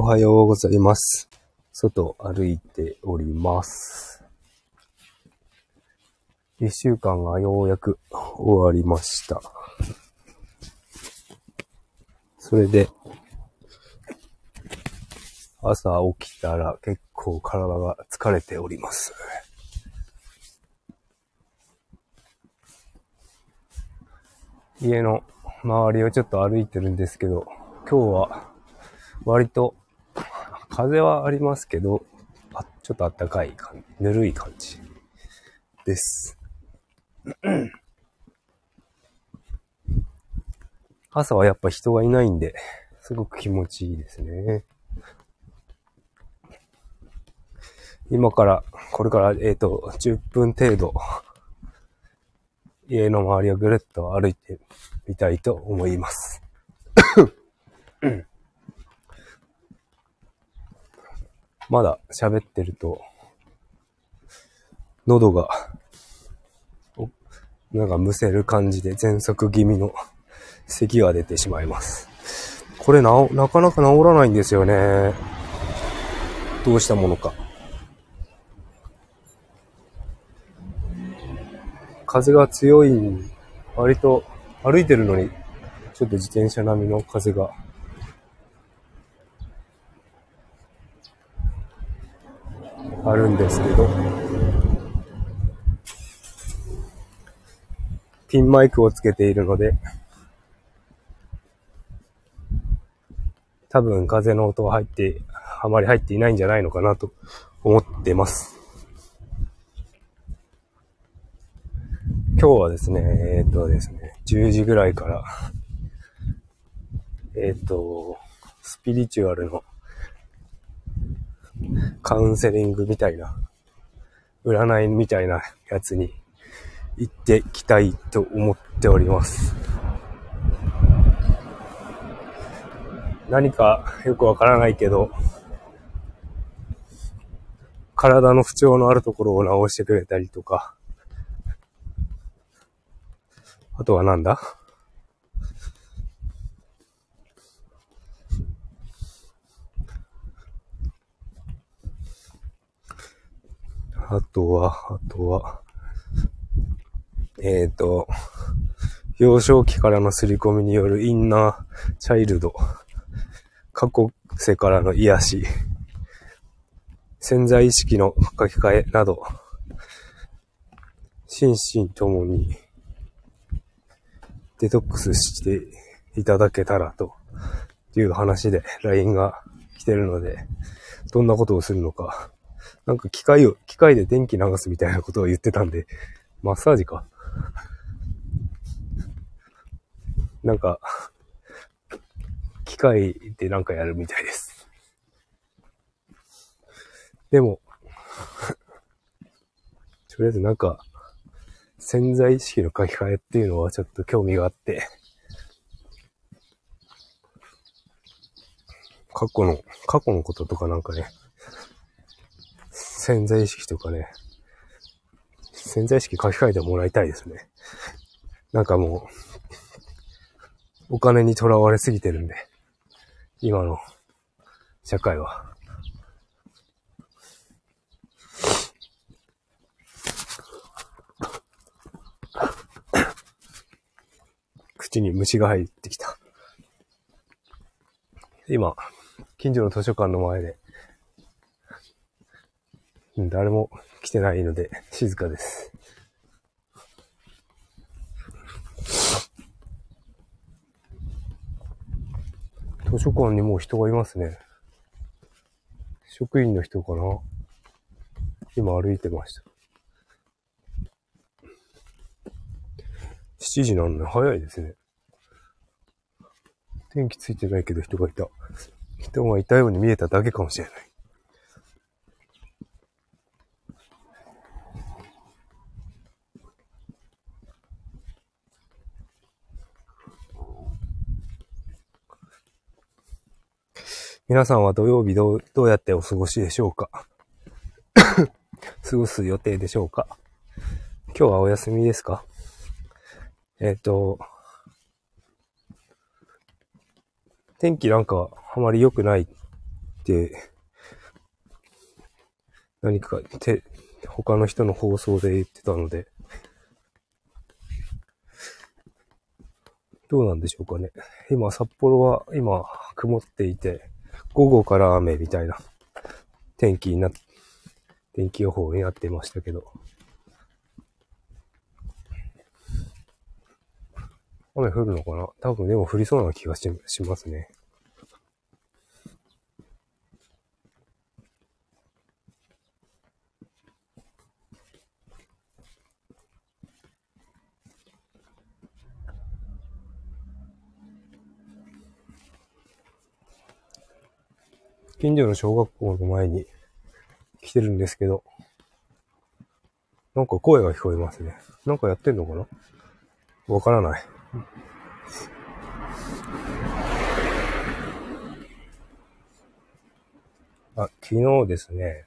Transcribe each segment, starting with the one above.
おはようございます。外歩いております。一週間がようやく終わりました。それで、朝起きたら結構体が疲れております。家の周りをちょっと歩いてるんですけど、今日は割と風はありますけど、あちょっと暖かい感じ、ぬるい感じです。朝はやっぱ人がいないんで、すごく気持ちいいですね。今から、これから、えっ、と、10分程度、家の周りをぐるっと歩いてみたいと思います。まだ喋ってると、喉が、なんかむせる感じで喘息気味の咳が出てしまいます。これな、なかなか治らないんですよね。どうしたものか。風が強い、割と歩いてるのに、ちょっと自転車並みの風があるんですけど、ピンマイクをつけているので、多分風の音は入って、あまり入っていないんじゃないのかなと思ってます。今日はですね、えーっとですね、10時ぐらいから、えーっと、スピリチュアルのカウンセリングみたいな、占いみたいなやつに行ってきたいと思っております。何かよくわからないけど、体の不調のあるところを治してくれたりとか、あとはなんだ？あとは、あとは、えっ、と、幼少期からの刷り込みによるインナーチャイルド、過去世からの癒し、潜在意識の書き換えなど、心身ともに。デトックスしていただけたらと。いう話で LINE が来てるので、どんなことをするのか。なんか機械を、機械で電気流すみたいなことを言ってたんで、マッサージか。なんか、機械でなんかやるみたいです。でも、とりあえずなんか、潜在意識の書き換えっていうのはちょっと興味があって、過去の、過去のこととかなんかね、潜在意識とかね、潜在意識書き換えてもらいたいですね。なんかもう、お金にとらわれすぎてるんで、今の社会は。口に虫が入ってきた。今、近所の図書館の前で、誰も来てないので静かです。図書館にもう人がいますね。職員の人かな今歩いてました。7時なんで早いですね。天気ついてないけど人がいた。人がいたように見えただけかもしれない。皆さんは土曜日どう、どうやってお過ごしでしょうか？過ごす予定でしょうか？今日はお休みですか？えっ、と、天気なんかあまり良くないって、何かて、他の人の放送で言ってたので、どうなんでしょうかね？今、札幌は今、曇っていて、午後から雨みたいな天気にな、天気予報になってましたけど。雨降るのかな？多分でも降りそうな気がししますね。近所の小学校の前に来てるんですけど、なんか声が聞こえますね。なんかやってんのかな？わからない。あ、昨日ですね、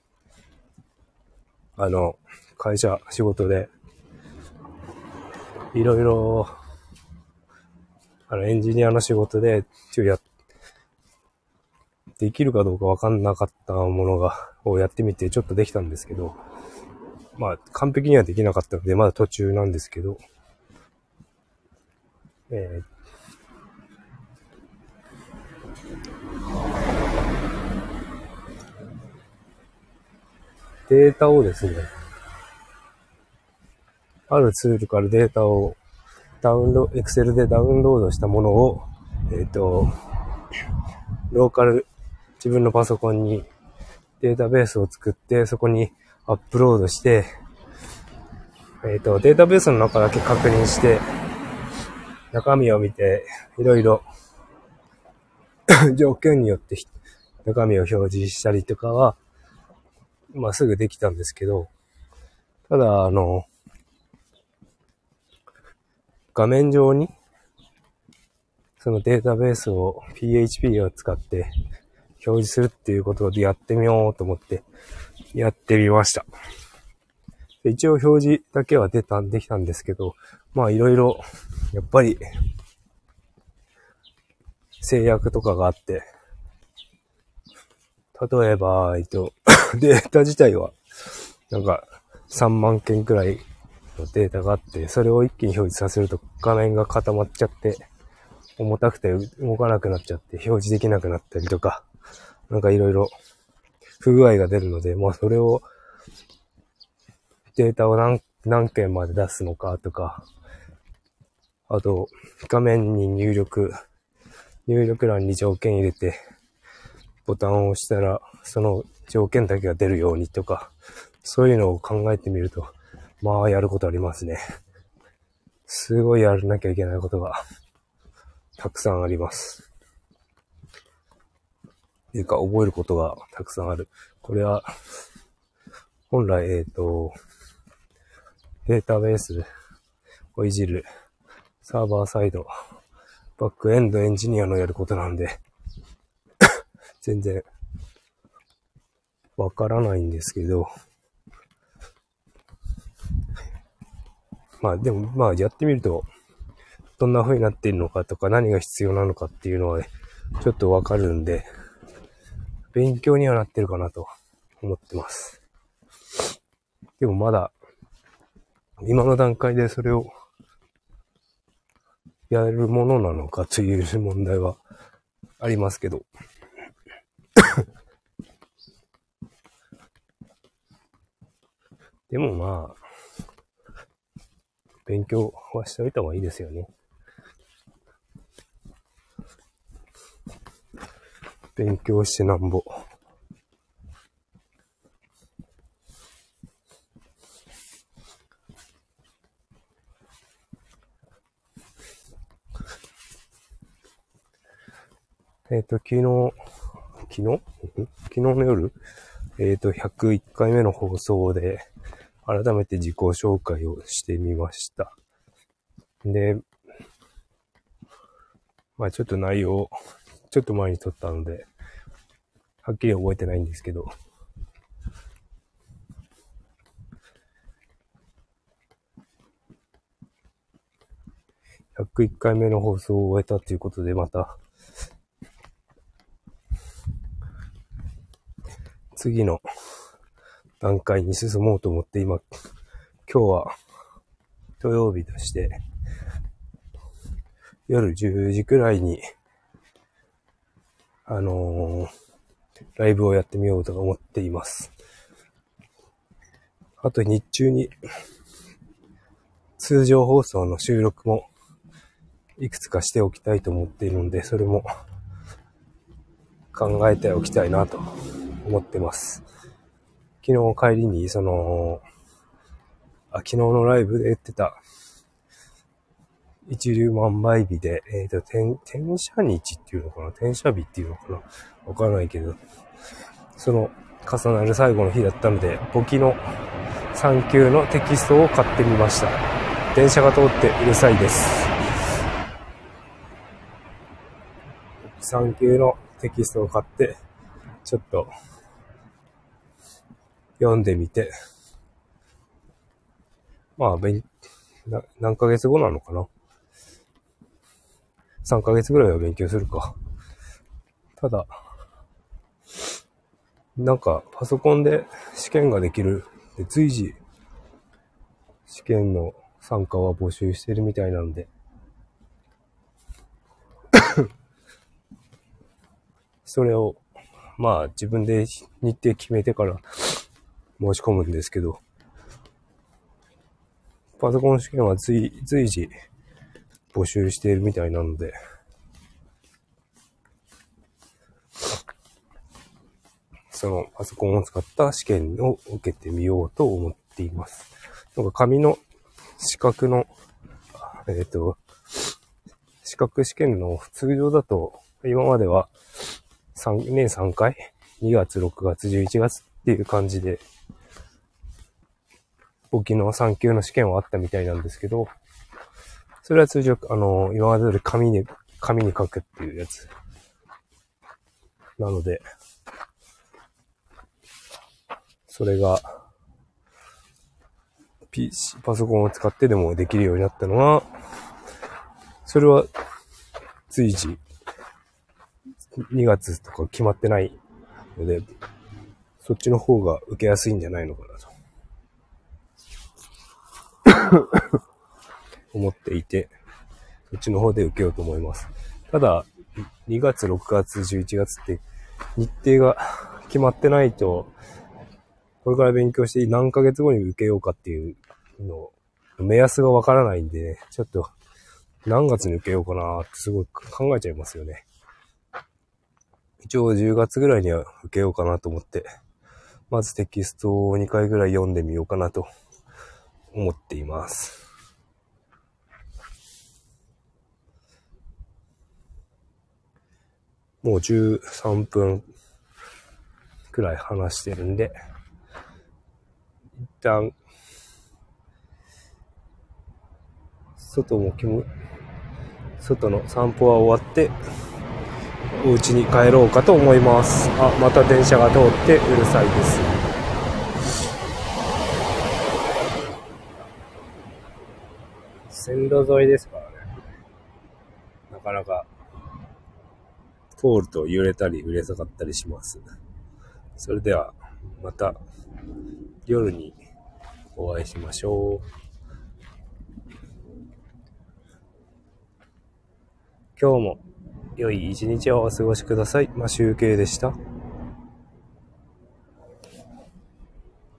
あの、会社、仕事で、いろいろ、あの、エンジニアの仕事で、ちょやっできるかどうかわかんなかったものが、をやってみてちょっとできたんですけど、まあ、完璧にはできなかったので、まだ途中なんですけど、えー、データをですね、あるツールからデータをダウンロード、Excel でダウンロードしたものを、えっ、ー、と、ローカル自分のパソコンにデータベースを作って、そこにアップロードして、えっ、ー、と、データベースの中だけ確認して、中身を見て、いろいろ 条件によって中身を表示したりとかは、まあ、すぐできたんですけど、ただ、あの、画面上に、そのデータベースを PHP を使って表示するっていうことでやってみようと思って、やってみました。一応表示だけは出た、できたんですけど、まあいろいろ、やっぱり、制約とかがあって、例えば、えっと、データ自体は、なんか、3万件くらいのデータがあって、それを一気に表示させると画面が固まっちゃって、重たくて動かなくなっちゃって表示できなくなったりとか、なんかいろいろ不具合が出るので、まあそれを、データを何、何件まで出すのかとか、あと、画面に入力、入力欄に条件入れて、ボタンを押したら、その条件だけが出るようにとか、そういうのを考えてみると、まあやることありますね。すごいやらなきゃいけないことが、たくさんあります。っていうか覚えることがたくさんある。これは、本来、えっ、ー、と、データベースをいじるサーバーサイド、バックエンドエンジニアのやることなんで 全然わからないんですけど、まあでも、まあやってみると、どんな風になっているのかとか何が必要なのかっていうのは、ちょっとわかるんで、勉強にはなってるかなと思ってます。でもまだ、今の段階でそれをやるものなのかという問題はありますけど。でもまあ、勉強はしておいた方がいいですよね。勉強してなんぼ。えっ、ー、と、昨日、昨日？昨日の夜？えっ、ー、と、101回目の放送で、改めて自己紹介をしてみました。で、まあちょっと内容、ちょっと前に撮ったので、はっきり覚えてないんですけど、101回目の放送を終えたということで、また、次の段階に進もうと思って今、今日は土曜日として、夜10時くらいに、あのー、ライブをやってみようと思っています。あと日中に、通常放送の収録もいくつかしておきたいと思っているので、それも考えておきたいなと思ってます。昨日帰りに、その、あ、昨日のライブで言ってた、一流万倍日で、えっ、ー、と、転、転写日っていうのかな？転写日っていうのかな？わからないけど、その、重なる最後の日だったので、簿記の3級のテキストを買ってみました。電車が通ってうるさいです。3級のテキストを買って、ちょっと、読んでみて、まあ、何ヶ月後なのかな？?3 ヶ月ぐらいは勉強するか。ただ、なんか、パソコンで試験ができる。で、随時、試験の参加は募集してるみたいなんで、それを、まあ自分で日程決めてから申し込むんですけど、パソコン試験は随随時募集しているみたいなので、そのパソコンを使った試験を受けてみようと思っています。なんか紙の資格の、えっ、ー、と、資格試験の通常だと、今までは3年3回 ?2 月、6月、11月っていう感じで、簿記の3級の試験はあったみたいなんですけど、それは通常、あの、今までより紙に、紙に書くっていうやつ。なので、それが、PC、パソコンを使ってでもできるようになったのは、それは随時2月とか決まってないので、そっちの方が受けやすいんじゃないのかなと思っていて、そっちの方で受けようと思います。ただ、2月、6月、11月って日程が決まってないと、これから勉強して何ヶ月後に受けようかっていうの、目安がわからないんで、ね、ちょっと何月に受けようかなってすごい考えちゃいますよね。一応10月ぐらいには受けようかなと思って、まずテキストを2回ぐらい読んでみようかなと思っています。もう13分くらい話してるんで、一旦、外も気も、外の散歩は終わって、お家に帰ろうかと思います。あ、また電車が通ってうるさいです。線路沿いですからね。なかなか、通ると揺れたり揺れ下がったりします。それでは、また夜にお会いしましょう。今日も良い一日をお過ごしください。まあ、集計でした。